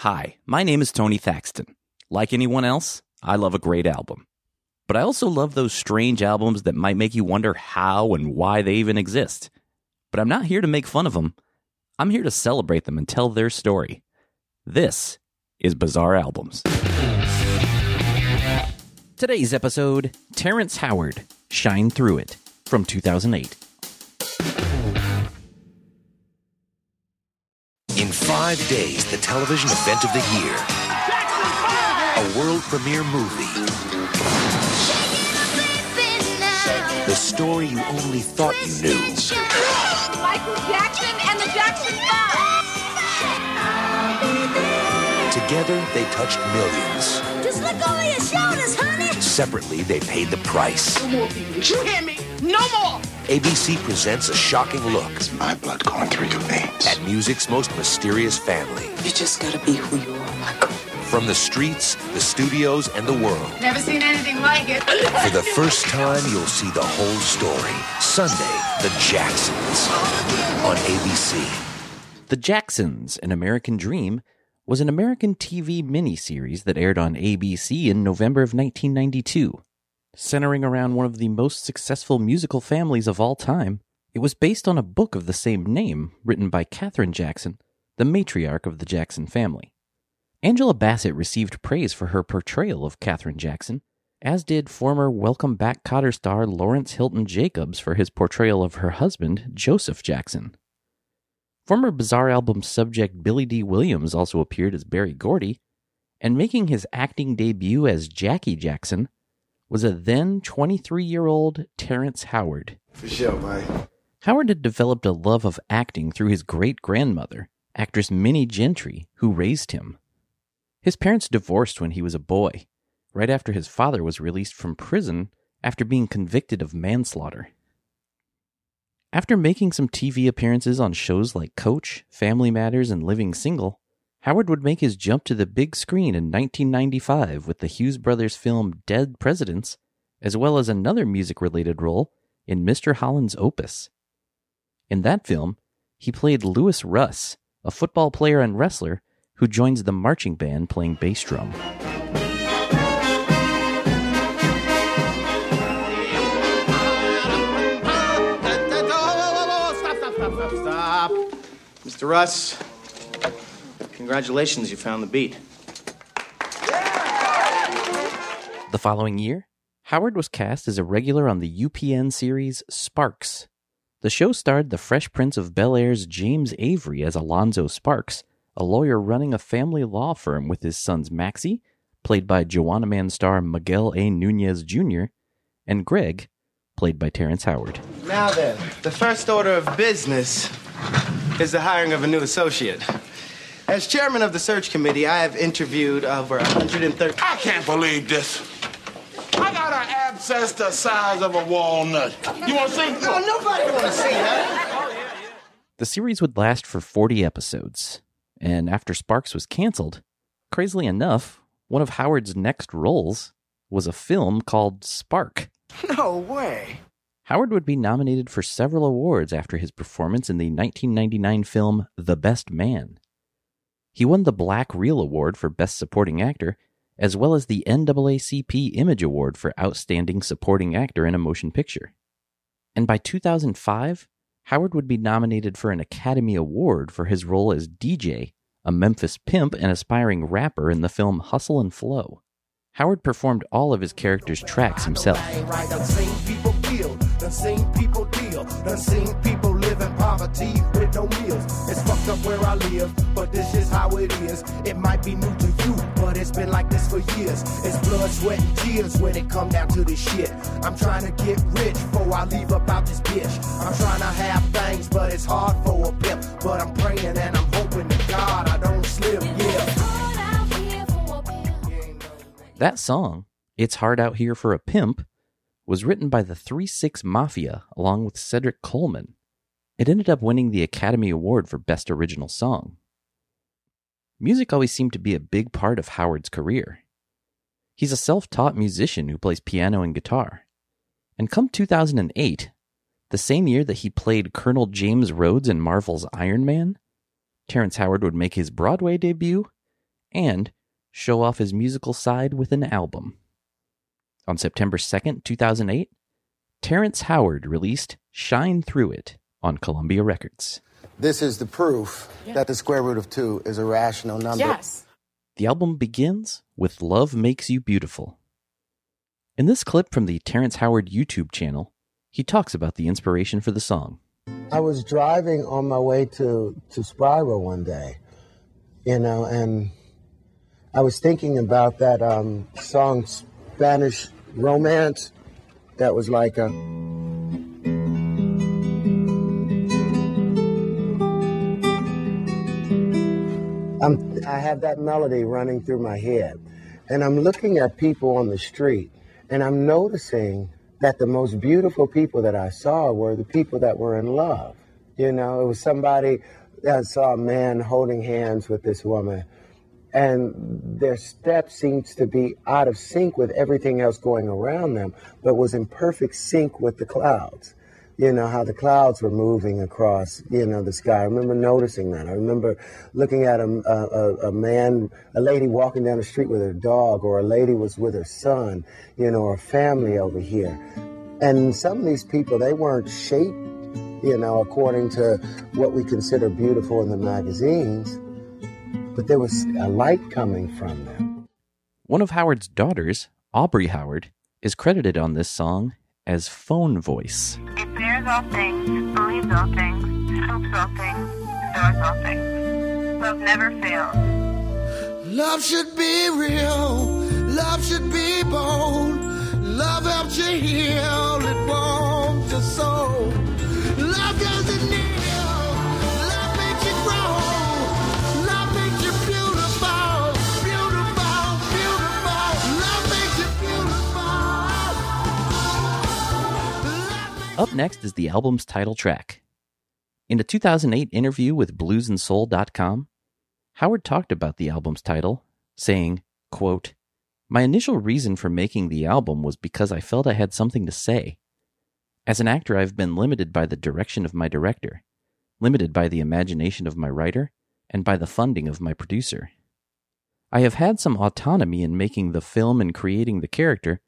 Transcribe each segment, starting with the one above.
Hi, my name is Tony Thaxton. Like anyone else, I love a great album. But I also love those strange albums that might make you wonder how and why they even exist. But I'm not here to make fun of them. I'm here to celebrate them and tell their story. This is Bizarre Albums. Today's episode Terrence Howard, Shine Through It, from 2008. In five days, the television event of the year. A world premiere movie. The story you only thought you knew. Michael Jackson and the Jackson Five. Together, they touched millions. Just look over your shoulders, honey. Separately, they paid the price. Did you hear me? No more. ABC presents a shocking look My blood going through your veins. at music's most mysterious family. You just gotta be who you are, Michael. From the streets, the studios, and the world. Never seen anything like it. For the first time, you'll see the whole story. Sunday, The Jacksons on ABC. The Jacksons, An American Dream, was an American TV miniseries that aired on ABC in November of 1992. Centering around one of the most successful musical families of all time, it was based on a book of the same name written by Katherine Jackson, the matriarch of the Jackson family. Angela Bassett received praise for her portrayal of Katherine Jackson, as did former Welcome Back Kotter star Lawrence Hilton Jacobs for his portrayal of her husband, Joseph Jackson. Former Bizarre Album subject Billy Dee Williams also appeared as Berry Gordy, and making his acting debut as Jackie Jackson was a then 23 year old Terrence Howard. For sure, man. Howard had developed a love of acting through his great grandmother, actress Minnie Gentry, who raised him. His parents divorced when he was a boy, right after his father was released from prison after being convicted of manslaughter. After making some TV appearances on shows like Coach, Family Matters, and Living Single, Howard would make his jump to the big screen in 1995 with the Hughes brothers film Dead Presidents, as well as another music related role in Mr. Holland's Opus. In that film, he played Louis Russ, a football player and wrestler who joins the marching band playing bass drum. Mr. Russ, congratulations, you found the beat. The following year, Howard was cast as a regular on the UPN series Sparks. The show starred the Fresh Prince of Bel Air's James Avery as Alonzo Sparks, a lawyer running a family law firm with his sons Maxie, played by Juwanna Mann star Miguel A. Nunez Jr., and Greg, played by Terrence Howard. Now then, the first order of business is the hiring of a new associate. As chairman of the search committee, I have interviewed over 130. I can't believe this. I got an abscess the size of a walnut. You want to see? No, nobody want to see that. The series would last for 40 episodes, and after Sparks was canceled, crazily enough, one of Howard's next roles was a film called Spark. No way. Howard would be nominated for several awards after his performance in the 1999 film The Best Man. He won the Black Reel Award for Best Supporting Actor, as well as the NAACP Image Award for Outstanding Supporting Actor in a Motion Picture. And by 2005, Howard would be nominated for an Academy Award for his role as DJ, a Memphis pimp and aspiring rapper in the film Hustle and Flow. Howard performed all of his characters' tracks himself. Where I live, but this is how it is. It might be new to you, but it's been like this for years. It's blood, sweat, and tears when it come down to this shit. I'm trying to get rich before I leave about this bitch. I'm trying to have things, but it's hard for a pimp. But I'm praying and I'm hoping to God I don't slip, yeah. That song, It's Hard Out Here for a Pimp, was written by the 3 6 Mafia along with Cedric Coleman. It ended up winning the Academy Award for Best Original Song. Music always seemed to be a big part of Howard's career. He's a self taught musician who plays piano and guitar. And come 2008, the same year that he played Colonel James Rhodes in Marvel's Iron Man, Terrence Howard would make his Broadway debut and show off his musical side with an album. On September 2nd, 2008, Terrence Howard released Shine Through It on Columbia Records. This is the proof that the square root of two is a rational number. Yes. The album begins with Love Makes You Beautiful. In this clip from the Terrence Howard YouTube channel, he talks about the inspiration for the song. I was driving on my way to, to Spiral one day, you know, and I was thinking about that um, song, Spanish Romance, that was like a. I'm, I have that melody running through my head, and I'm looking at people on the street, and I'm noticing that the most beautiful people that I saw were the people that were in love. You know, it was somebody that saw a man holding hands with this woman, and their step seems to be out of sync with everything else going around them, but was in perfect sync with the clouds. You know, how the clouds were moving across, you know, the sky. I remember noticing that. I remember looking at a, a, a man, a lady walking down the street with her dog, or a lady was with her son, you know, or a family over here. And some of these people, they weren't shaped, you know, according to what we consider beautiful in the magazines, but there was a light coming from them. One of Howard's daughters, Aubrey Howard, is credited on this song as phone voice. It bears all things, believes all things, hopes all things, adores all things. Love never fails. Love should be real. Love should be bold. Love helps you heal. It warms your soul. Love doesn't kneel. Up next is the album's title track. In a 2008 interview with bluesandsoul.com, Howard talked about the album's title, saying, quote, My initial reason for making the album was because I felt I had something to say. As an actor, I've been limited by the direction of my director, limited by the imagination of my writer, and by the funding of my producer. I have had some autonomy in making the film and creating the character,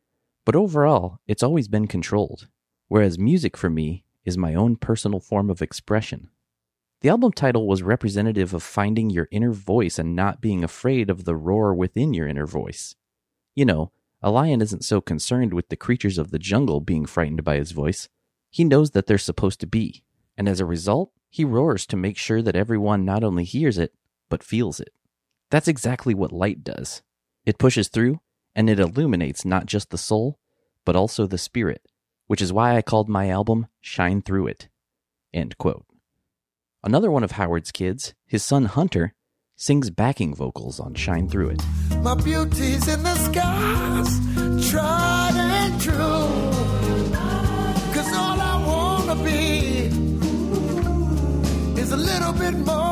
but overall, it's always been controlled, whereas music for me is my own personal form of expression. The album title was representative of finding your inner voice and not being afraid of the roar within your inner voice. You know, a lion isn't so concerned with the creatures of the jungle being frightened by his voice. He knows that they're supposed to be, and as a result, he roars to make sure that everyone not only hears it, but feels it. That's exactly what light does. It pushes through, and it illuminates not just the soul, but also the spirit, which is why I called my album Shine Through It. End quote. Another one of Howard's kids, his son Hunter, sings backing vocals on Shine Through It. My beauty's in the skies, tried and true. Cause all I wanna be is a little bit more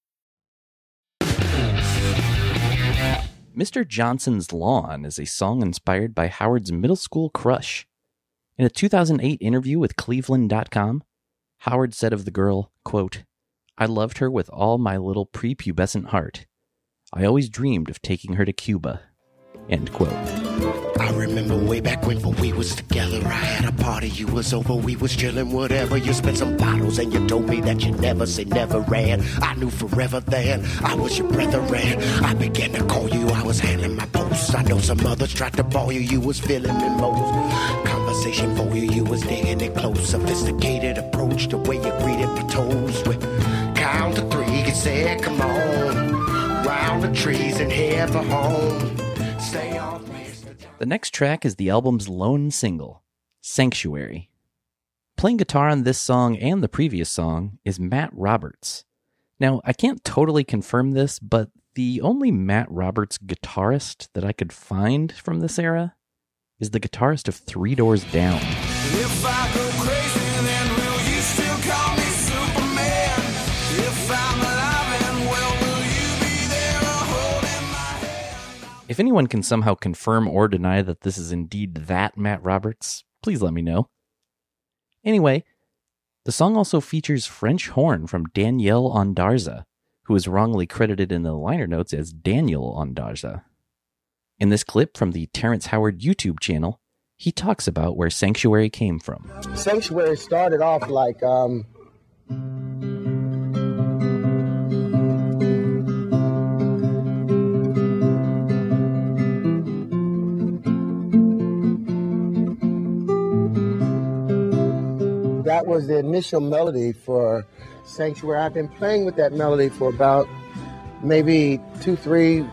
Mr. Johnson's Lawn is a song inspired by Howard's middle school crush. In a 2008 interview with Cleveland.com, Howard said of the girl, quote, I loved her with all my little prepubescent heart. I always dreamed of taking her to Cuba. End quote. I remember way back when, when we was together. I had a party, you was over, we was chilling, whatever. You spent some bottles and you told me that you never say never ran. I knew forever then I was your brethren. I began to call you, I was handling my posts. I know some others tried to ball you, you was feeling me most. Conversation for you, you was digging it close. Sophisticated approach, the way you greeted my toes. With count to three, you said, come on. Round the trees and head for home. The next track is the album's lone single, Sanctuary. Playing guitar on this song and the previous song is Matt Roberts. Now, I can't totally confirm this, but the only Matt Roberts guitarist that I could find from this era is the guitarist of Three Doors Down. If anyone can somehow confirm or deny that this is indeed that Matt Roberts, please let me know. Anyway, the song also features French horn from Danielle Ondarza, who is wrongly credited in the liner notes as Daniel Ondarza. In this clip from the Terrence Howard YouTube channel, he talks about where Sanctuary came from. Sanctuary started off like um, that was the initial melody for Sanctuary. I've been playing with that melody for about maybe two, three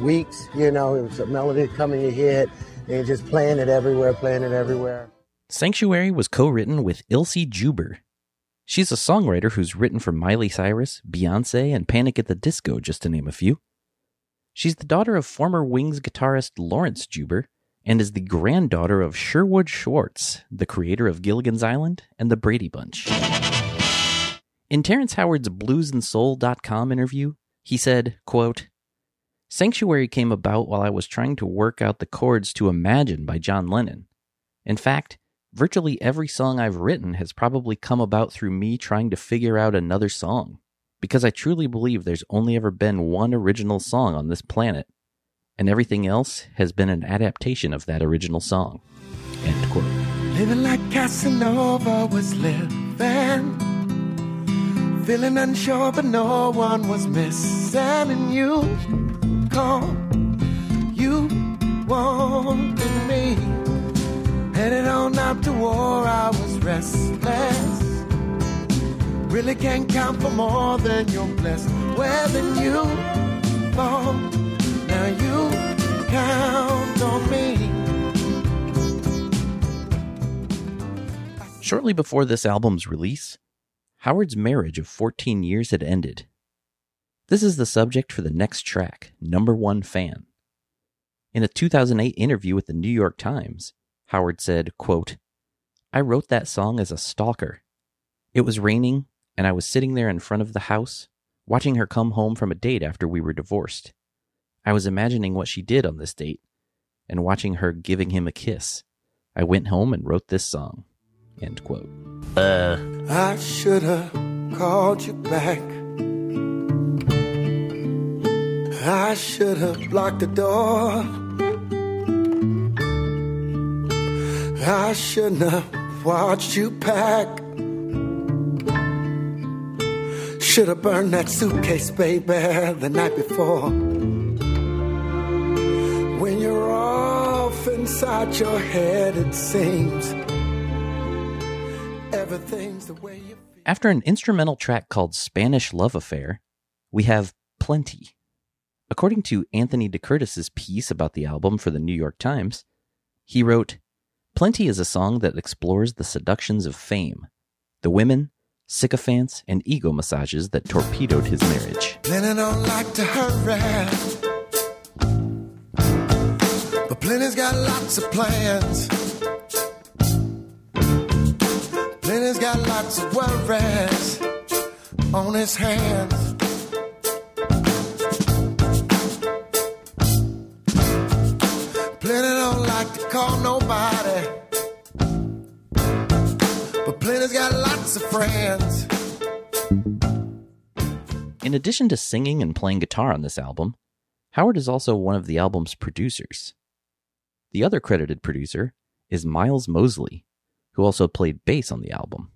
weeks. You know, it was a melody coming in your head and just playing it everywhere, playing it everywhere. Sanctuary was co written with Ilsey Juber. She's a songwriter who's written for Miley Cyrus, Beyonce, and Panic at the Disco, just to name a few. She's the daughter of former Wings guitarist Laurence Juber and is the granddaughter of Sherwood Schwartz, the creator of Gilligan's Island and the Brady Bunch. In Terrence Howard's bluesandsoul.com interview, he said, quote, Sanctuary came about while I was trying to work out the chords to Imagine by John Lennon. In fact, virtually every song I've written has probably come about through me trying to figure out another song, because I truly believe there's only ever been one original song on this planet, and everything else has been an adaptation of that original song. End quote. Living like Casanova was living. Feeling unsure, but no one was missing. And you called, you wanted me. Headed on out to war, I was restless. Really can't count for more than you're blessed. Well, then you fall. Shortly before this album's release, Howard's marriage of 14 years had ended. This is the subject for the next track, Number One Fan. In a 2008 interview with the New York Times, Howard said, quote, I wrote that song as a stalker. It was raining, and I was sitting there in front of the house, watching her come home from a date after we were divorced. I was imagining what she did on this date, and watching her giving him a kiss. I went home and wrote this song. End quote. Uh, I should have called you back. I should have blocked the door. I shouldn't have watched you pack. Should have burned that suitcase, baby, the night before. Inside your head, it seems everything's the way you feel. After an instrumental track called Spanish Love Affair, we have Plenty. According to Anthony De DeCurtis's piece about the album for the New York Times, he wrote, Plenty is a song that explores the seductions of fame, the women, sycophants, and ego massages that torpedoed his marriage. Plenty don't like to hurry. Plenty's got lots of plans. Plenty's got lots of worries on his hands. Plenty don't like to call nobody. But Plenty's got lots of friends. In addition to singing and playing guitar on this album, Howard is also one of the album's producers. The other credited producer is Miles Mosley, who also played bass on the album.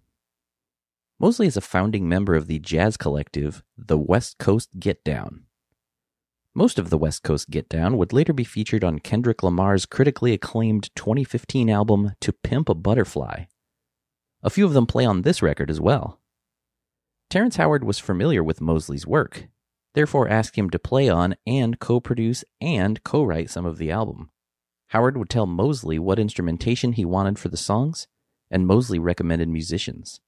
Mosley is a founding member of the jazz collective The West Coast Get Down. Most of the West Coast Get Down would later be featured on Kendrick Lamar's critically acclaimed 2015 album To Pimp a Butterfly. A few of them play on this record as well. Terrence Howard was familiar with Mosley's work, therefore asked him to play on and co produce and co write some of the album. Howard would tell Mosley what instrumentation he wanted for the songs, and Mosley recommended musicians.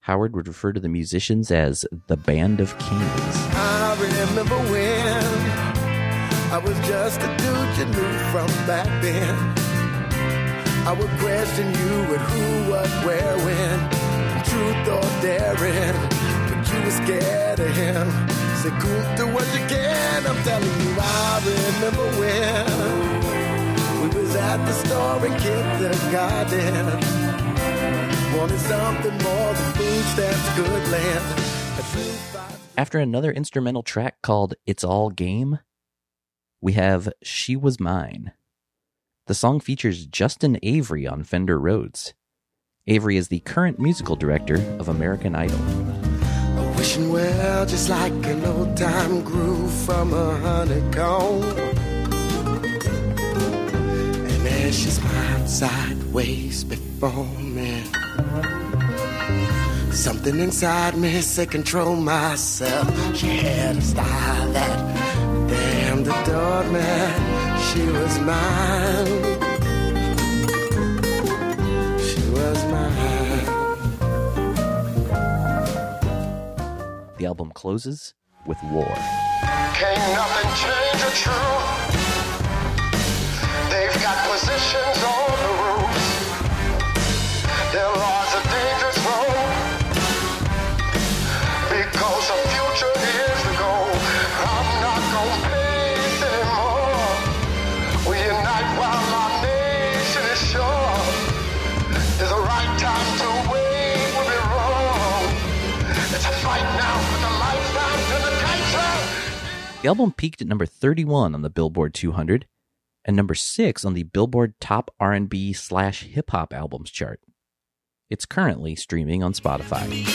Howard would refer to the musicians as the Band of Kings. I remember when I was just a dude you knew from back then. I would question you with who, what, where, when, truth or daring. But you were scared of him. Say, cool, do what you can. I'm telling you, I remember when at the store in kindergarten. Wanted something more than food stamps, good land. A After another instrumental track called It's All Game, we have She Was Mine. The song features Justin Avery on Fender Rhodes. Avery is the current musical director of American Idol. Wishing well, just like an old time groove from a honeycomb. And as she sideways before me, something inside me said control myself. She had a style that damn adored me. She was mine. She was mine. The album closes with War. Can't nothing change the truth. Positions on the are dangerous road. Because the future is the goal. I'm not gonna face anymore. We unite while nation is sure. There's a right time to wait wrong. It's a fight now with the to the. The album peaked at number 31 on the Billboard 200 and number 6 on the Billboard Top R&B slash Hip Hop Albums chart. It's currently streaming on Spotify.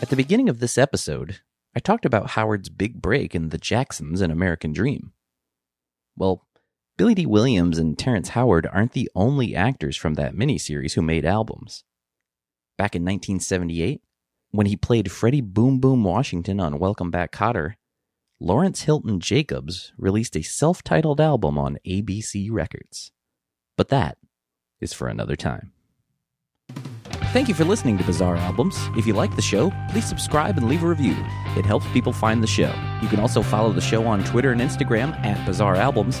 At the beginning of this episode, I talked about Howard's big break in The Jacksons and American Dream. Well, Billy Dee Williams and Terrence Howard aren't the only actors from that miniseries who made albums. Back in 1978, when he played Freddie Boom Boom Washington on Welcome Back Kotter, Lawrence Hilton Jacobs released a self titled album on ABC Records. But that is for another time. Thank you for listening to Bizarre Albums. If you like the show, please subscribe and leave a review. It helps people find the show. You can also follow the show on Twitter and Instagram at Bizarre Albums,